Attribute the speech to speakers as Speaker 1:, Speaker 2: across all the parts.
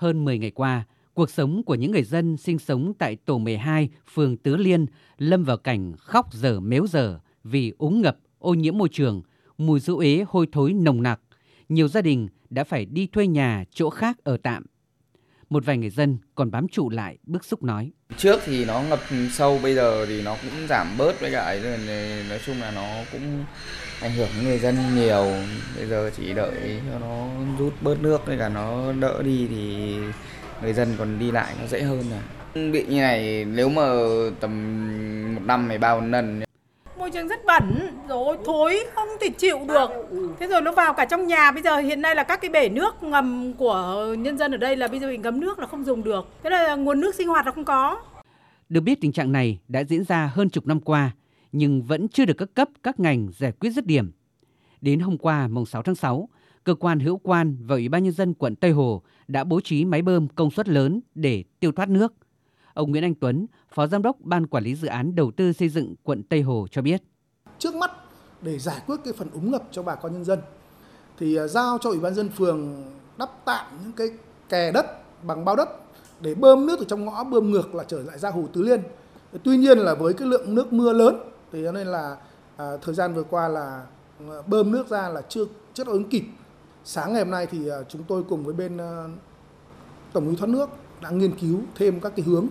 Speaker 1: Hơn 10 ngày qua, cuộc sống của những người dân sinh sống tại tổ 12, phường Tứ Liên lâm vào cảnh khóc dở mếu dở vì úng ngập, ô nhiễm môi trường, mùi rượu ế hôi thối nồng nặc. Nhiều gia đình đã phải đi thuê nhà chỗ khác ở tạm. Một vài người dân còn bám trụ lại bức xúc nói.
Speaker 2: Trước thì nó ngập sâu, bây giờ thì nó cũng giảm bớt với cả ấy nói chung là nó cũng ảnh hưởng đến người dân nhiều. Bây giờ chỉ đợi cho nó rút bớt nước với cả nó đỡ đi thì người dân còn đi lại nó dễ hơn rồi. Bị như này nếu mà tầm một năm phải ba lần
Speaker 3: môi trường rất bẩn. Rồi, thối, không thể chịu được. Thế rồi nó vào cả trong nhà. Bây giờ hiện nay là các cái bể nước ngầm của nhân dân ở đây là bây giờ bị ngấm nước là không dùng được. Thế là nguồn nước sinh hoạt là không có.
Speaker 1: Được biết tình trạng này đã diễn ra hơn chục năm qua, nhưng vẫn chưa được các cấp, các ngành giải quyết dứt điểm. Đến hôm qua, mùng 6 tháng 6 cơ quan hữu quan và ủy ban nhân dân quận Tây Hồ đã bố trí máy bơm công suất lớn để tiêu thoát nước. Ông Nguyễn Anh Tuấn, Phó Giám đốc Ban Quản lý Dự án Đầu tư xây dựng quận Tây Hồ cho biết.
Speaker 4: Trước mắt để giải quyết cái phần úng ngập cho bà con nhân dân thì à, giao cho Ủy ban dân phường đắp tạm những cái kè đất bằng bao đất để bơm nước từ trong ngõ bơm ngược là trở lại ra hồ Tứ Liên. Tuy nhiên là với cái lượng nước mưa lớn thì nên là à, thời gian vừa qua là à, bơm nước ra là chưa chất ứng kịp. Sáng ngày hôm nay thì à, chúng tôi cùng với bên à, tổng lý thoát nước đã nghiên cứu thêm các cái hướng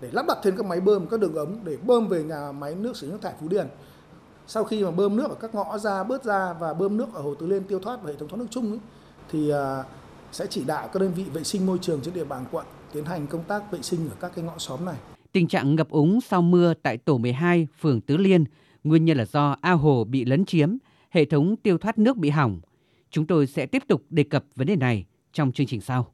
Speaker 4: để lắp đặt thêm các máy bơm, các đường ống để bơm về nhà máy nước xử lý nước thải Phú Điền. Sau khi mà bơm nước ở các ngõ ra bớt ra và bơm nước ở hồ Tứ Liên tiêu thoát vào hệ thống thoát nước chung ấy, thì à, sẽ chỉ đạo các đơn vị vệ sinh môi trường trên địa bàn quận tiến hành công tác vệ sinh ở các cái ngõ xóm này.
Speaker 1: Tình trạng ngập úng sau mưa tại tổ 12, phường Tứ Liên nguyên nhân là do ao hồ bị lấn chiếm, hệ thống tiêu thoát nước bị hỏng. Chúng tôi sẽ tiếp tục đề cập vấn đề này trong chương trình sau.